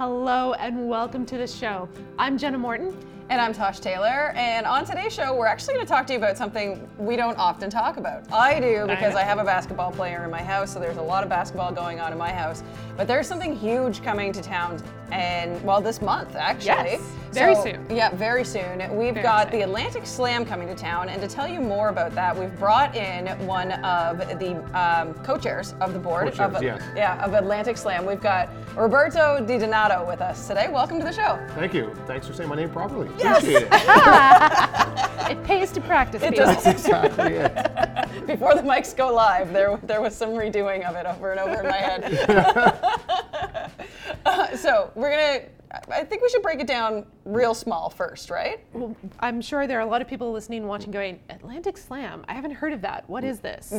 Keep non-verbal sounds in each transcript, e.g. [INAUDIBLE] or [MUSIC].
Hello and welcome to the show. I'm Jenna Morton. And I'm Tosh Taylor. And on today's show, we're actually going to talk to you about something we don't often talk about. I do because I have a basketball player in my house, so there's a lot of basketball going on in my house. But there's something huge coming to town, and well, this month actually. Yes, very So, soon. Yeah, very soon. We've Very got the. Atlantic Slam coming to town, and to tell you more about that, we've brought in one of the um, co-chairs of the board Co-chairs, of, yes. yeah, of Atlantic Slam. We've got Roberto Di Donato with us today. Welcome to the show. Thank you. Thanks for saying my name properly. Yes. Appreciate it. [LAUGHS] It pays to practice. It people. does. That's exactly it. [LAUGHS] Before the mics go live, there there was some redoing of it over and over in my head. [LAUGHS] Uh, so we're gonna. I think we should break it down real small first, right? Well, I'm sure there are a lot of people listening watching going, Atlantic Slam? I haven't heard of that. What is this?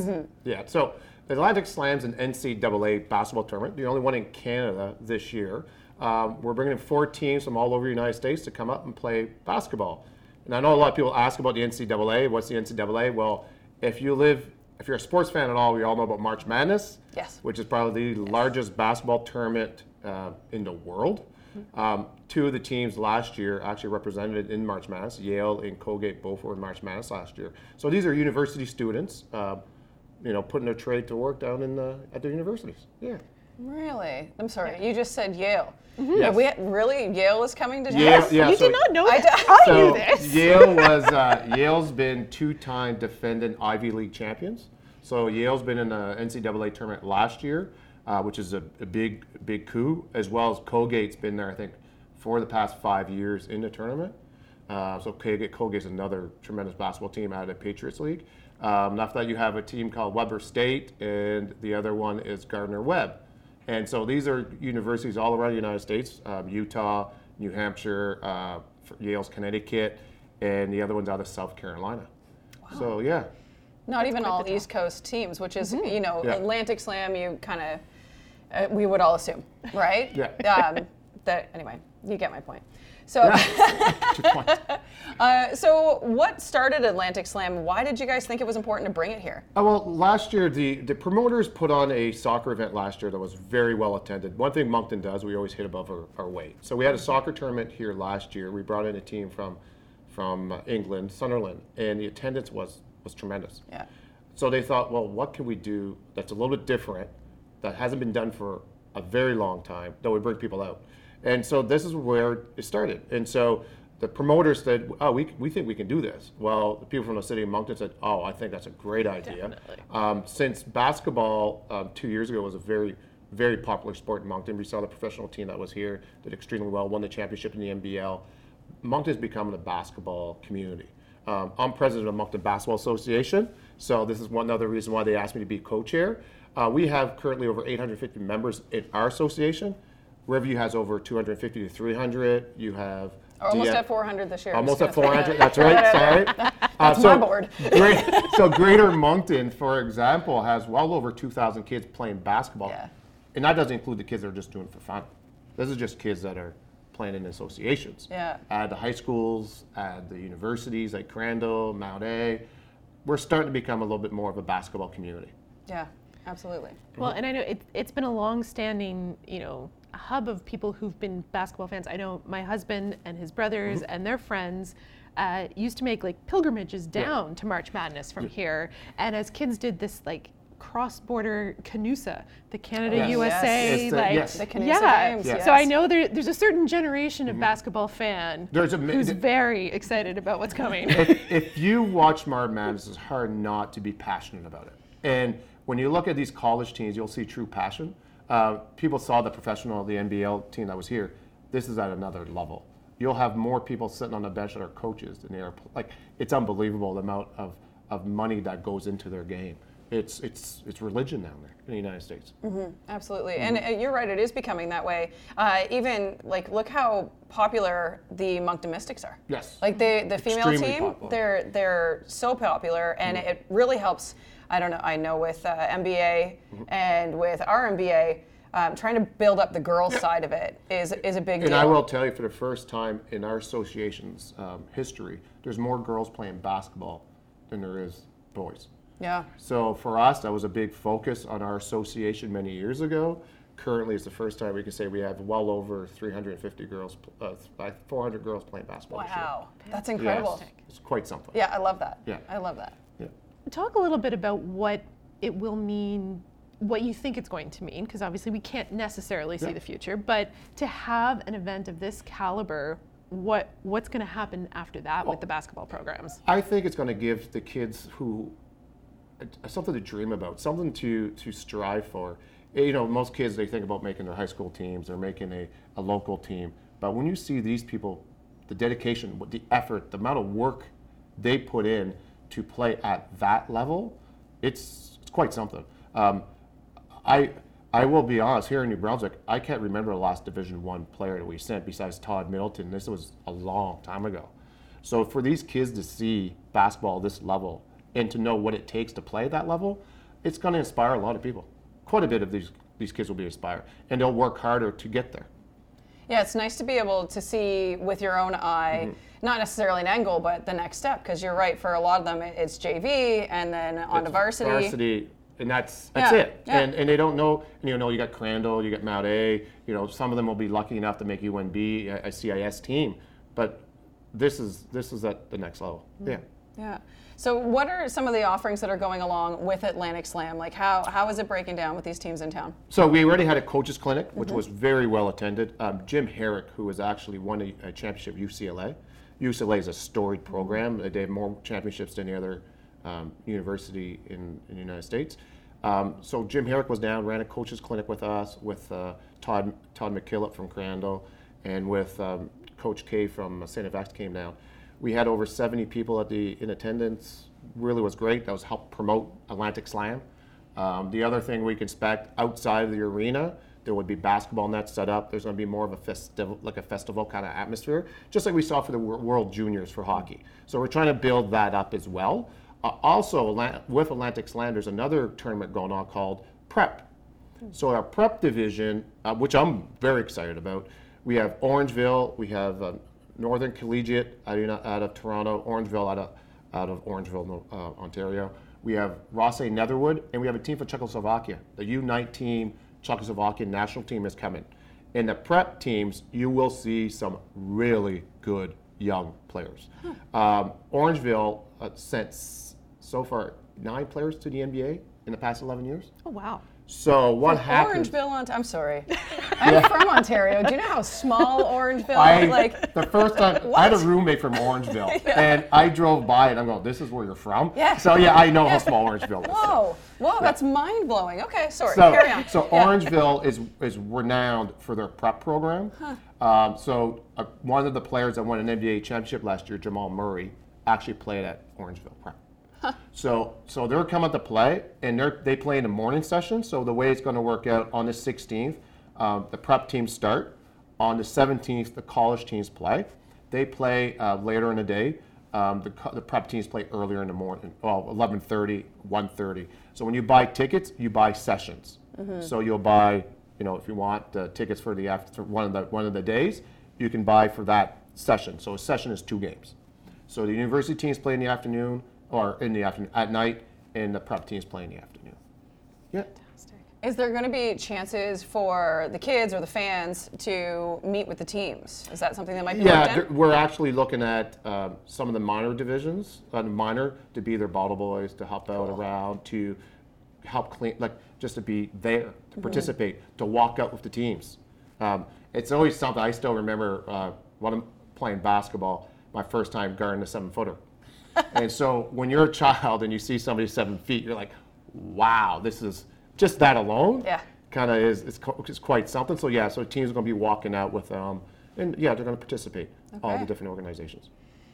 Yeah. So the Atlantic Slams an NCAA basketball tournament, the only one in Canada this year. Um, we're bringing in four teams from all over the United States to come up and play basketball. And I know a lot of people ask about the NCAA. What's the NCAA? Well, if you live, if you're a sports fan at all, we all know about March Madness. Yes. Which is probably the largest basketball tournament uh, in the world. Um, two of the teams last year actually represented in March Madness. Yale and Colgate both were in March Madness last year. So these are university students, uh, you know, putting their trade to work down in the, at their universities. Yeah. Really? I'm sorry. You just said Yale. Yes. Have we really Yale is coming to town. Yale, yeah, you so- did not know I that. d- I [LAUGHS] So knew this. Yale [LAUGHS] was uh, Yale's been two-time defendant Ivy League champions. So Yale's been in the NCAA tournament last year, uh, which is a, a big big coup. As well as Colgate's been there, I think, for the past five years in the tournament. Uh, so Colgate, Colgate's another tremendous basketball team out of the Patriots League. Um, after that, you have a team called Weber State, and the other one is Gardner Webb. And so these are universities all around the United States um, Utah, New Hampshire, uh, Yale's Connecticut, and the other one's out of South Carolina. Wow. So, yeah. Not even all East Coast teams, which is you know Yeah. Atlantic Slam. You kind of uh, we would all assume, right? [LAUGHS] Yeah. Um, that anyway, you get my point. So. [LAUGHS] Uh, so, what started Atlantic Slam? Why did you guys think it was important to bring it here? Uh, well, last year the, the promoters put on a soccer event last year that was very well attended. One thing Moncton does, we always hit above our, our weight. So we had a soccer tournament here last year. We brought in a team from from uh, England, Sunderland, and the attendance was was tremendous. Yeah. So they thought, well, what can we do that's a little bit different, that hasn't been done for a very long time, that would bring people out? And so this is where it started. And so the promoters said, oh, we, we think we can do this. Well, the people from the city of Moncton said, oh, I think that's a great idea. Um, since basketball um, two years ago was a very, very popular sport in Moncton, we saw the professional team that was here, did extremely well, won the championship in the NBL. Moncton's becoming a basketball community. Um, I'm president of the Moncton Basketball Association, so this is one other reason why they asked me to be co-chair. Uh, we have currently over 850 members in our association. Riverview has over 250 to 300. You have Almost DF at 400 this year. Almost at [LAUGHS] 400. That's right. Sorry. [LAUGHS] That's Uh, my board. great, [LAUGHS] so Greater Moncton, for example, has well over 2,000 kids playing basketball, Yeah. and that doesn't include the kids that are just doing it for fun. This is just kids that are playing in associations. Yeah. At the high schools, at the universities like Crandall, Mount A, we're starting to become a little bit more of a basketball community. Yeah, absolutely. Well, and I know it, it's been a long-standing, you know, hub of people who've been basketball fans. I know my husband and his brothers Mm-hmm. and their friends uh, used to make like pilgrimages down to March Madness from here, and as kids did this like cross-border Canusa, the Canada Yes. USA, It's the- like yes. The Canusa yeah. Games, Yeah. So I know there, there's a certain generation of basketball fan There's a who's mi- very excited about what's coming. if, [LAUGHS] if you watch March Madness, it's hard not to be passionate about it. And when you look at these college teams, you'll see true passion. Uh, people saw the professional, the NBL team that was here. This is at another level. You'll have more people sitting on the bench that are coaches than they are. Like it's unbelievable the amount of, of money that goes into their game. It's it's it's religion down there in the United States. Absolutely, and uh, you're right. It is becoming that way. Uh, even like, look how popular the Moncton Mystics are. Yes. Like the the female Extremely team, popular. they're they're so popular, and it really helps. I don't know. I know with uh, MBA and with our MBA, um, trying to build up the girls' side of it is is a big And deal. I will tell you, for the first time in our association's um, history, there's more girls playing basketball than there is boys. Yeah. So for us, that was a big focus on our association many years ago currently it's the first time we can say we have well over 350 girls, uh, 400 girls playing basketball. Wow, that's incredible. Yes, it's quite something. Yeah, I love that. Yeah. I love that. Talk a little bit about what it will mean, what you think it's going to mean, because obviously we can't necessarily see Yeah. the future, but to have an event of this caliber, what what's going to happen after that with the basketball programs? I think it's going to give the kids who uh, something to dream about, something to to strive for. Eh, You know, most kids they think about making their high school teams or making a, a local team, but when you see these people, the dedication, what the effort, the amount of work they put in to play at that level, it's it's quite something. Um, I I will be honest. Here in New Brunswick, I can't remember the last Division One player that we sent besides Todd Middleton. This was a long time ago. So for these kids to see basketball at this level and to know what it takes to play that level, it's going to inspire a lot of people. Quite a bit of these these kids will be inspired, and they'll work harder to get there. Yeah, it's nice to be able to see with your own eye, Mm-hmm. Not necessarily an angle, but the next step. Because you're right, for a lot of them, it's JV and then on to varsity. Varsity, and that's that's Yeah, it. yeah. And and they don't know. And, you know, you got Crandall, you got Mount A. You know, some of them will be lucky enough to make UNB a, a CIS team, but this is this is at the next level. Mm. Yeah. Yeah. So, what are some of the offerings that are going along with Atlantic Slam? Like, how, how is it breaking down with these teams in town? So we already had a coaches clinic, which Mm-hmm. was very well attended. Um, Jim Harrick, who has actually won a, a championship UCLA. UCLA is a storied program. They have more championships than any other um, university in, in the United States. Um, so Jim Harrick was down, ran a coaches clinic with us, with uh, Todd Todd McKillop from Crandall, and with um, Coach K from St. FX came down. We had over 70 people at the in attendance. Really was great. That was helped promote Atlantic Slam. Um, the other thing we can expect outside of the arena, there would be basketball nets set up. There's going to be more of a festival, like a festival kind of atmosphere, just like we saw for the World Juniors for hockey. So we're trying to build that up as well. Uh, also, with Atlantic Slam, there's another tournament going on called Prep. So our prep division, uh, which I'm very excited about, we have Orangeville, we have uh, Northern Collegiate out of, Toronto, Orangeville out of out of Orangeville, uh, Ontario. We have Rothesay Netherwood, and we have a team for Czechoslovakia. The U19 Czechoslovakian national team is coming. In the prep teams, you will see some really good young players. Um, Orangeville uh, sent s- so far nine players to the NBA in the past 11 years. Oh wow. So what happened? Orangeville, Ont- I'm sorry. [LAUGHS] I'm from Ontario. Do you know how small Orangeville? I, like, the first time I had a roommate from Orangeville, [LAUGHS] and I drove by and I'm going, "This is where you're from." Yeah. So yeah, I know how small Orangeville is. whoa, whoa, that's mind blowing. Okay, sorry. So, Carry on. so Yeah. Orangeville is is renowned for their prep program. Um, so uh, one of the players that won an NBA championship last year, Jamal Murray, actually played at Orangeville Prep. [LAUGHS] So, so they're coming to play, and they they play in the morning session. So the way it's going to work out on the 16th, um, the prep teams start. On the 17th, the college teams play. They play uh, later in the day. Um, the, the prep teams play earlier in the morning, well, 11:30, 1:30. So when you buy tickets, you buy sessions. So you'll buy, you know, if you want uh, tickets for the after one of the one of the days, you can buy for that session. So a session is two games. So the university teams play in the afternoon, or in the afternoon at night, and the prep teams play in the afternoon. Yeah. Is there going to be chances for the kids or the fans to meet with the teams? Is that something that might be Yeah, there- in? we're actually looking at um, some of the minor divisions, uh, minor to be their bottle boys, to help out around, to help clean, like just to be there, to Mm-hmm. participate, to walk out with the teams. Um, it's always something I still remember uh, when I'm playing basketball, my first time guarding a seven footer. And so when you're a child and you see somebody seven feet, you're like, wow, this is just that alone. Yeah. Kind of is, is, co- is quite something. So yeah, so teams are going to be walking out with them, and yeah, they're going to participate. All the different organizations.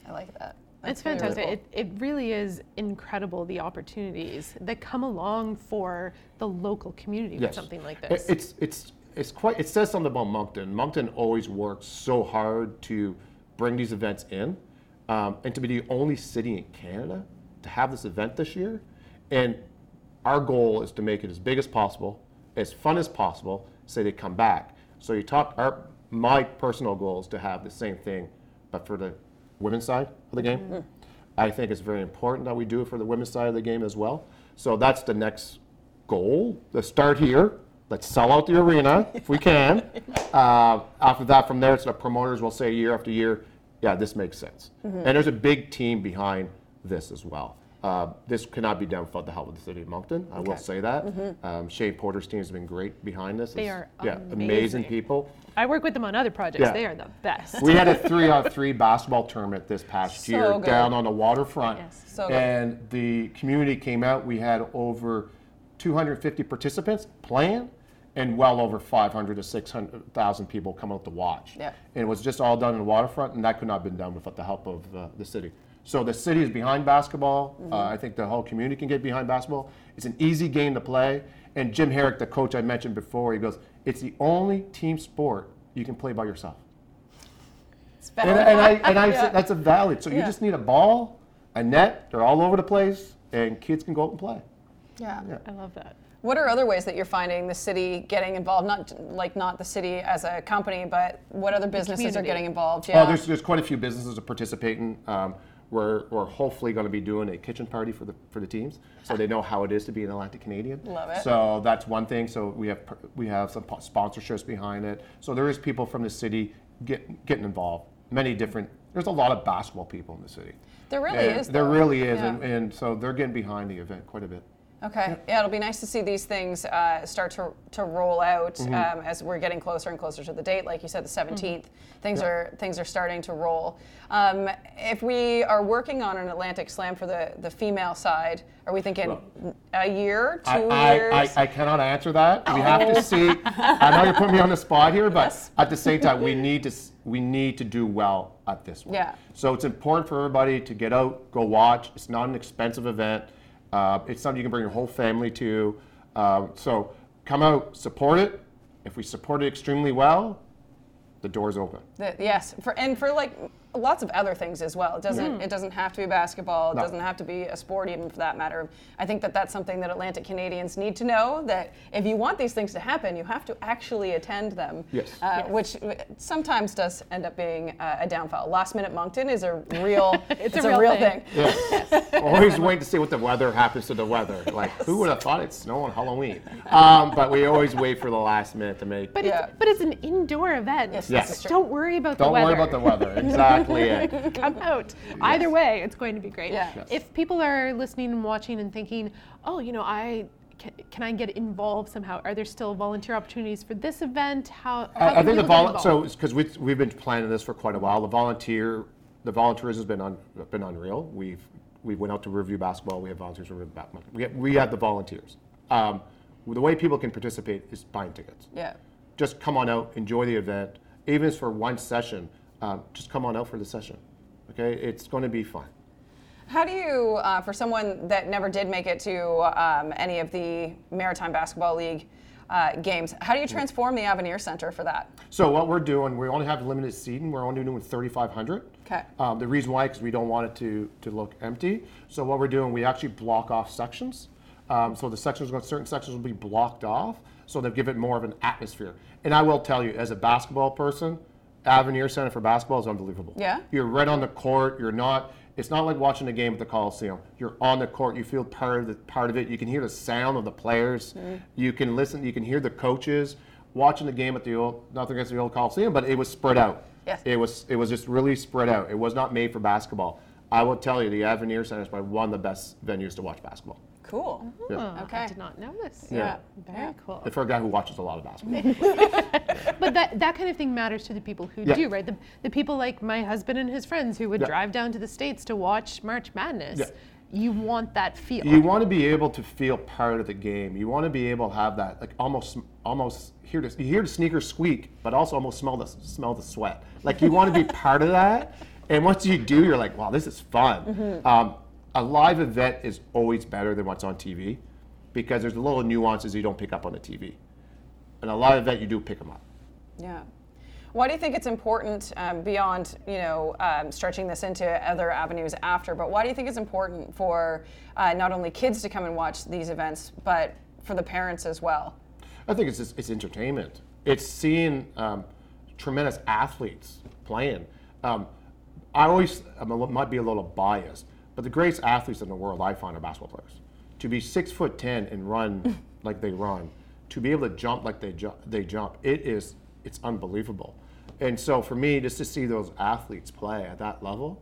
I like that. It's That's really, really fantastic. It, it really is incredible the opportunities that come along for the local community with something like It- this. It's it's it's quite. It says something about Moncton. Moncton always works so hard to bring these events in, um, and to be the only city in Canada to have this event this year. And our goal is to make it as big as possible, as fun as possible, so they come back. So you talk. Our my personal goal is to have the same thing, but for the women's side of the game. I think it's very important that we do it for the women's side of the game as well. So that's the next goal. Let's start here, let's sell out the arena if we can. [LAUGHS] Uh, after that, from there, it's the promoters will say year after year, yeah, this makes sense. And there's a big team behind this as well. Uh, this cannot be done without the help of the city of Moncton. I will say that. Um, Shane Porter's team has been great behind this. They It's- are yeah, amazing. amazing people. I work with them on other projects. Yeah. They are the best. We had a three on three basketball tournament this past So year good. down on the waterfront. Yes. So good. and the community came out. We had over 250 participants playing and well over 500 to 600,000 people come out to watch. Yeah. And it was just all done in the waterfront, and that could not have been done without the help of uh, the city. So the city is behind basketball. Mm-hmm. Uh, I think the whole community can get behind basketball. It's an easy game to play. And Jim Harrick, the coach I mentioned before, he goes, "It's the only team sport you can play by yourself." And, and I, and I [LAUGHS] Yeah. said, that's a valid. So you just need a ball, a net. They're all over the place, and kids can go out and play. yeah. I love that. What are other ways that you're finding the city getting involved? Not like not the city as a company, but what other businesses are getting involved? Yeah. Oh, there's, there's quite a few businesses that participate in. Um, we're, we're hopefully going to be doing a kitchen party for the for the teams, so they know how it is to be an Atlantic Canadian. Love it. So that's one thing. So we have we have some sponsorships behind it. So there is people from the city get, getting involved. Many different. There's a lot of basketball people in the city. There really And is, There though. really is, Yeah. and, and so they're getting behind the event quite a bit. Okay. Yeah, it'll be nice to see these things uh, start to, to roll out Mm-hmm. um, as we're getting closer and closer to the date. Like you said, the 17th, things are things are starting to roll. Um, if we are working on an Atlantic Slam for the, the female side, are we thinking a year, two I, years? I, I, I cannot answer that. We have to see. I know you're putting me on the spot here, but [LAUGHS] Yes. at the same time, we need to we need to do well at this one. Yeah. So it's important for everybody to get out, go watch. It's not an expensive event. Uh, it's something you can bring your whole family to. Um, so come out, support it. If we support it extremely well, the door's open. The- yes, for and for like lots of other things as well. It doesn't it doesn't have to be basketball. It No. doesn't have to be a sport, even for that matter. I think that that's something that Atlantic Canadians need to know that if you want these things to happen, you have to actually attend them. Yes. Uh, Which sometimes does end up being uh, a downfall. Last minute Moncton is a real [LAUGHS] It's a real thing. Yes. [LAUGHS] always wait to see what the weather happens to the weather. [LAUGHS] Like, who would have thought it'd snow on Halloween? Um, but we always wait for the last minute to make. But Yeah. it's but it's an indoor event. Yes, Yes. this is true. Don't worry about Don't the weather. worry about the weather. Exactly it. [LAUGHS] Come out. Either way, it's going to be great. Yeah. Yes. If people are listening and watching and thinking, oh, you know, I can, can I get involved somehow? Are there still volunteer opportunities for this event? How, how I, I think the people get vol- so because we, we've been planning this for quite a while. The volunteer, the volunteers has been un, been unreal. We've we went out to review basketball. We have volunteers for review basketball. We have, we have the volunteers. Um, the way people can participate is buying tickets. Yeah. Just come on out, enjoy the event. Even if it's for one session, um, just come on out for the session. Okay, it's going to be fun. How do you, uh, for someone that never did make it to um, any of the Maritime Basketball League uh, games, how do you transform the Avenir Center for that? So what we're doing, we only have limited seating. We're only doing 3,500. Okay. Um, the reason why, because we don't want it to, to look empty. So what we're doing, we actually block off sections. Um, so the sections, certain sections will be blocked off, so they give it more of an atmosphere. And I will tell you, as a basketball person, Avenir Center for basketball is unbelievable. Yeah? You're right on the court. You're not. It's not like watching a game at the Coliseum. You're on the court. You feel part of the part of it. You can hear the sound of the players. Mm-hmm. You can listen. You can hear the coaches watching the game at the old. Nothing against the old Coliseum, but it was spread out. Yes. It was. It was just really spread out. It was not made for basketball. I will tell you, the Avenir Center is probably one of the best venues to watch basketball. Cool. Yeah. Oh, Okay. I did not know this. Yeah. Very Yeah. cool. And for a guy who watches a lot of basketball. [LAUGHS] But that, that kind of thing matters to the people who Yeah. do, right? The, the people like my husband and his friends who would Yeah. drive down to the States to watch March Madness. Yeah. You want that feel. You want to be able to feel part of the game. You want to be able to have that, like almost, almost hear the, you hear the sneakers squeak, but also almost smell the smell the sweat. Like you want to be part of that. And once you do, you're like, wow, this is fun. Um, a live event is always better than what's on TV because there's a little nuances you don't pick up on the TV. And a live event, you do pick them up. Yeah. Why do you think it's important um, beyond, you know, um, stretching this into other avenues after? But why do you think it's important for uh, not only kids to come and watch these events, but for the parents as well? I think it's just, it's entertainment. It's seeing um, tremendous athletes playing. Um, I always I'm a, might be a little biased, but the greatest athletes in the world I find are basketball players. To be six foot ten and run [LAUGHS] like they run to be able to jump like they jump, they jump, it is it's unbelievable. And so for me, just to see those athletes play at that level,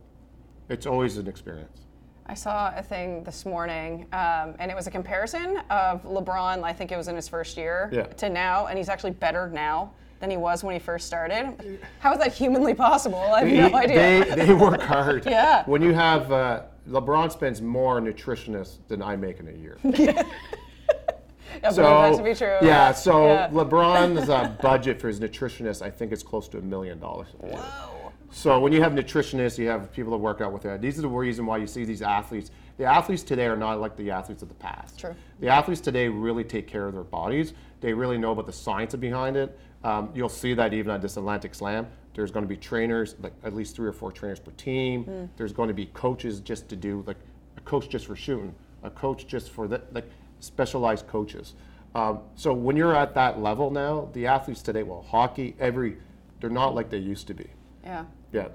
it's always an experience. I saw a thing this morning, um, and it was a comparison of LeBron. I think it was in his first year Yeah. to now, and he's actually better now than he was when he first started. How is that humanly possible? I have no idea. They, they work hard. [LAUGHS] Yeah. When you have uh, LeBron spends more on nutritionists than I make in a year. [LAUGHS] I believe that to be true. Yeah, so Yeah. LeBron's uh, [LAUGHS] budget for his nutritionist, I think it's close to a million dollars. year. So when you have nutritionists, you have people that work out with that. These are the reason why you see these athletes. The athletes today are not like the athletes of the past. True. The athletes today really take care of their bodies. They really know about the science behind it. Um, you'll see that even at this Atlantic Slam. There's going to be trainers, like at least three or four trainers per team. Hmm. There's going to be coaches just to do like a coach just for shooting, a coach just for that, like specialized coaches. Um, so when you're at that level now, the athletes today, well, hockey, every, they're not like they used to be. Yeah, Yeah.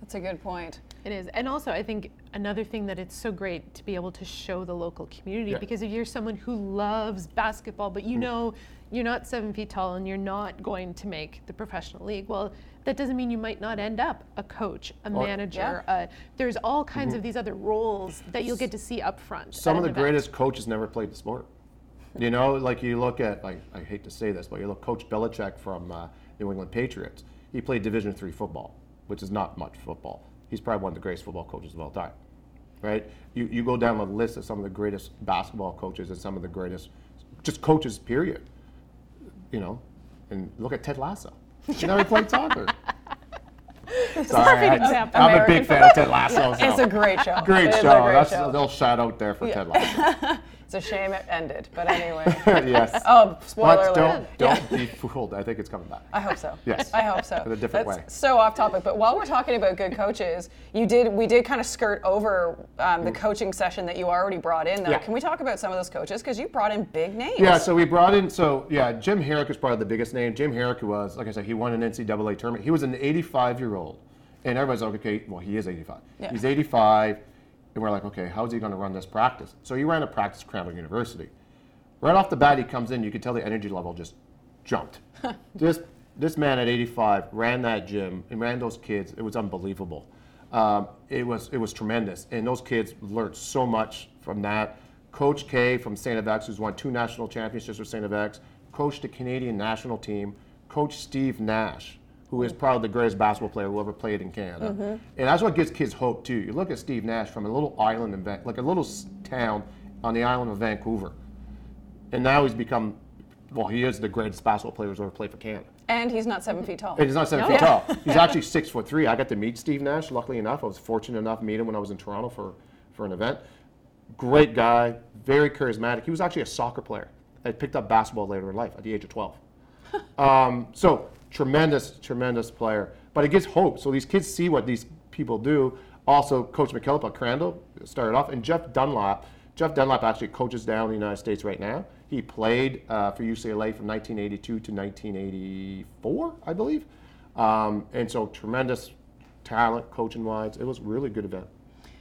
that's a good point. It is. And also, I think another thing that it's so great to be able to show the local community Yeah. because if you're someone who loves basketball, but you know you're not seven feet tall and you're not going to make the professional league, well, that doesn't mean you might not end up a coach, a manager. Uh, there's all kinds of these other roles that you'll get to see up front. Some of the event. greatest coaches never played the sport. You know, like you look at, like I hate to say this, but you look Coach Belichick from uh, New England Patriots. He played Division three football, which is not much football. He's probably one of the greatest football coaches of all time, right? You, you go down the list of some of the greatest basketball coaches and some of the greatest, just coaches, period. You know, and look at Ted Lasso. [LAUGHS] He never played soccer. Sorry, perfect I, example. I'm a big fan of Ted Lasso. so- It's a great show. Great It is a show. great That's show. a little shout out there for Ted Lasso. [LAUGHS] It's a shame it ended, but anyway. [LAUGHS] yes. [LAUGHS] Oh, spoiler but alert. don't don't be fooled. I think it's coming back. I hope so. Yes. I hope so. In a different That's way. So off topic, but while we're talking about good coaches, you did we did kind of skirt over um, the coaching session that you already brought in. Though, Mm. Yeah. can we talk about some of those coaches because you brought in big names? Yeah, so we brought in, so yeah, Jim Harrick is probably the biggest name. Jim Harrick was, like I said, he won an NCAA tournament. He was an 85 year old. And everybody's like, okay, well, he is 85. Yeah. He's 85. And we're like, okay, how's he going to run this practice? So he ran a practice at Cranbrook University. Right off the bat, he comes in, you could tell the energy level just jumped. [LAUGHS] this, this man at 85 ran that gym and ran those kids. It was unbelievable. Um, it, was, it was tremendous. And those kids learned so much from that. Coach K from St. FX, who's won two national championships with St. FX, coached the Canadian national team, Coach Steve Nash, who is probably the greatest basketball player who ever played in Canada. And that's what gives kids hope, too. You look at Steve Nash from a little island in Van- like a little town on the island of Vancouver. And now he's become, well, he is the greatest basketball player who's ever played for Canada. And he's not seven feet tall. And he's not seven No. feet tall. He's actually [LAUGHS] six foot three. I got to meet Steve Nash. Luckily enough, I was fortunate enough to meet him when I was in Toronto for, for an event. Great guy, very charismatic. He was actually a soccer player. I picked up basketball later in life at the age of 12. [LAUGHS] um, so tremendous, tremendous player. But it gives hope. So these kids see what these people do. Also, Coach McKillop Crandall started off, and Jeff Dunlap. Jeff Dunlap actually coaches down in the United States right now. He played uh, for UCLA from 1982 to 1984, I believe. Um, and so tremendous talent, coaching wise. It was a really good event.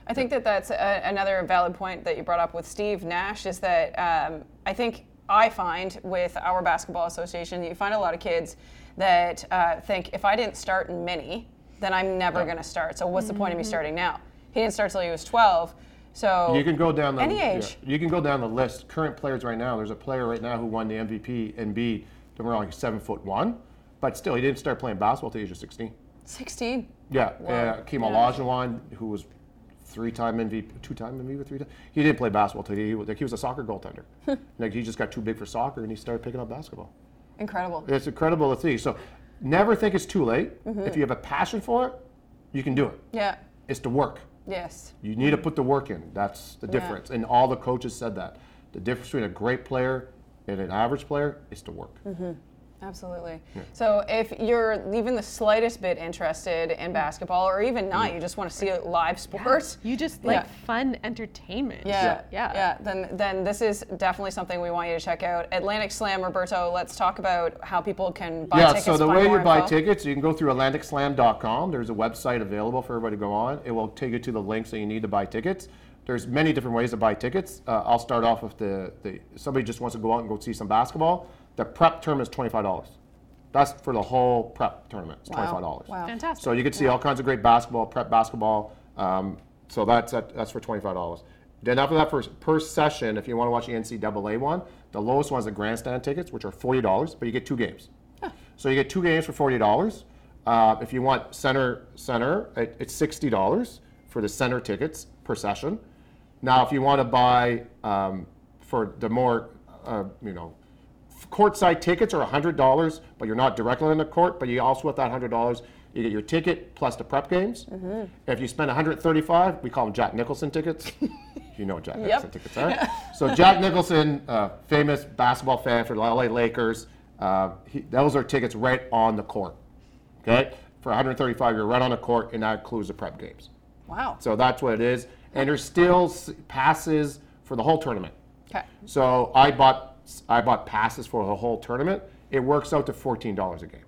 I think that that's a, another valid point that you brought up with Steve Nash is that um, I think I find with our basketball association you find a lot of kids that uh, think if I didn't start in mini, then I'm never going to start. So what's the point of me starting now? He didn't start till he was 12. So You can go down the Any yeah, age. you can go down the list. Current players right now. There's a player right now who won the MVP and B. Don't wrong, he's seven foot one, but still he didn't start playing basketball till the age of 16. 16. Yeah, Wow. uh, Olajuwon, who was three-time MVP, two-time MVP, three time. He didn't play basketball till he was like he was a soccer goaltender. [LAUGHS] like he just got too big for soccer and he started picking up basketball. Incredible. It's incredible to see. So never think it's too late. Mm-hmm. If you have a passion for it, you can do it. Yeah. It's the work. Yes. You need to put the work in. That's the difference. And all the coaches said that. The difference between a great player and an average player is the work. Absolutely. So if you're even the slightest bit interested in basketball, or even not, you just want to see a live sport. You just like Yeah. fun entertainment. Yeah, Yeah. yeah. Then, then this is definitely something we want you to check out. Atlantic Slam, Roberto. Let's talk about how people can buy yeah, tickets. Yeah. So the way you more buy info. tickets, you can go through AtlanticSlam.com. There's a website available for everybody to go on. It will take you to the links that you need to buy tickets. There's many different ways to buy tickets. Uh, I'll start off with the, the somebody just wants to go out and go see some basketball. The prep tournament is twenty-five dollars. That's for the whole prep tournament. It's Wow. twenty-five dollars. Wow. Fantastic. So you can see all kinds of great basketball, prep basketball. Um, so that's that, that's for twenty-five dollars. Then after that, for, per session, if you want to watch the NCAA one, the lowest one is the grandstand tickets, which are forty dollars, but you get two games. So you get two games for forty dollars. Uh, if you want center center, it, it's sixty dollars for the center tickets per session. Now, if you want to buy um, for the more, uh, you know, courtside tickets are hundred dollars, but you're not directly in the court. But you also with that hundred dollars, you get your ticket plus the prep games. If you spend 135, we call them Jack Nicholson tickets. [LAUGHS] you know what Jack Nicholson tickets are. so Jack Nicholson, uh, famous basketball fan for the LA Lakers, uh, he, those are tickets right on the court. Okay, for 135, you're right on the court, and that includes the prep games. Wow. So that's what it is. And there's still passes for the whole tournament. Okay. So I bought I bought passes for the whole tournament. It works out to fourteen dollars a game,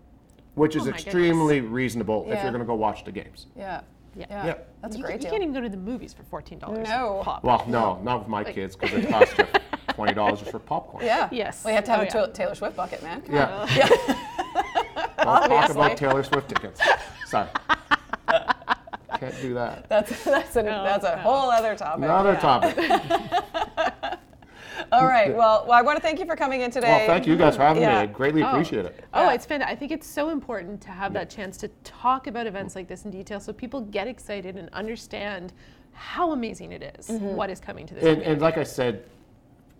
which is Oh my extremely reasonable if you're going to go watch the games. Yeah. Yeah. Yeah. Yeah. That's a you, great you deal. can't even go to the movies for fourteen dollars. No. Pop. Well, no, not with my kids because it costs you [LAUGHS] twenty dollars just for popcorn. yeah. Yes. Well, have to have Oh, a yeah. Taylor- Taylor Swift bucket, man. Come on. Yeah. [LAUGHS] Don't talk about Taylor Swift tickets. Sorry. [LAUGHS] Can't do that. That's that's a that's a whole other topic. Another yeah. topic. All right. Well, well, I want to thank you for coming in today. Well, thank you guys for having Yeah. me. I greatly appreciate it. Oh, Yeah. it's been. I think it's so important to have that chance to talk about events like this in detail, so people get excited and understand how amazing it is, Mm-hmm. what is coming to this. And, and like I said,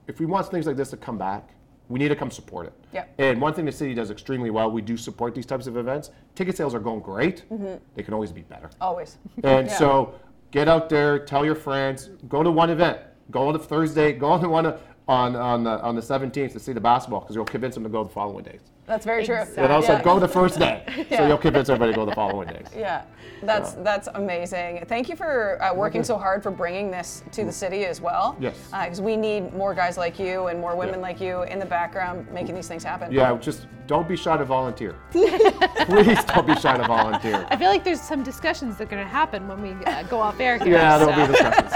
if we want things like this to come back, we need to come support it. Yeah. And one thing the city does extremely well, we do support these types of events. Ticket sales are going great. Mm-hmm. They can always be better. Always. And Yeah. so get out there, tell your friends, go to one event, go on a Thursday, go on the one on on the on the 17th to see the basketball because you'll convince them to go the following days. That's very true. Exactly. And also Yeah. go the first day, Yeah. [LAUGHS] so you'll convince everybody to go the following days. Yeah, that's that's amazing. Thank you for uh, working so hard for bringing this to the city as well. Yes. Because we need more guys like you and more women Yeah. like you in the background making these things happen. Yeah, just don't be shy to volunteer. [LAUGHS] Please don't be shy to volunteer. I feel like there's some discussions that are going to happen when we uh, go off air here. Yeah, there'll so. be discussions.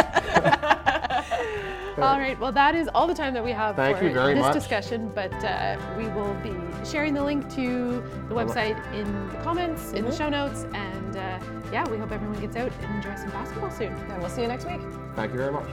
All right. Well, that is all the time that we have Thank for this much. discussion. But uh, we will be sharing the link to the website in the comments, in Mm-hmm. the show notes, and uh, yeah, we hope everyone gets out and enjoys some basketball soon. And we'll see you next week. Thank you very much.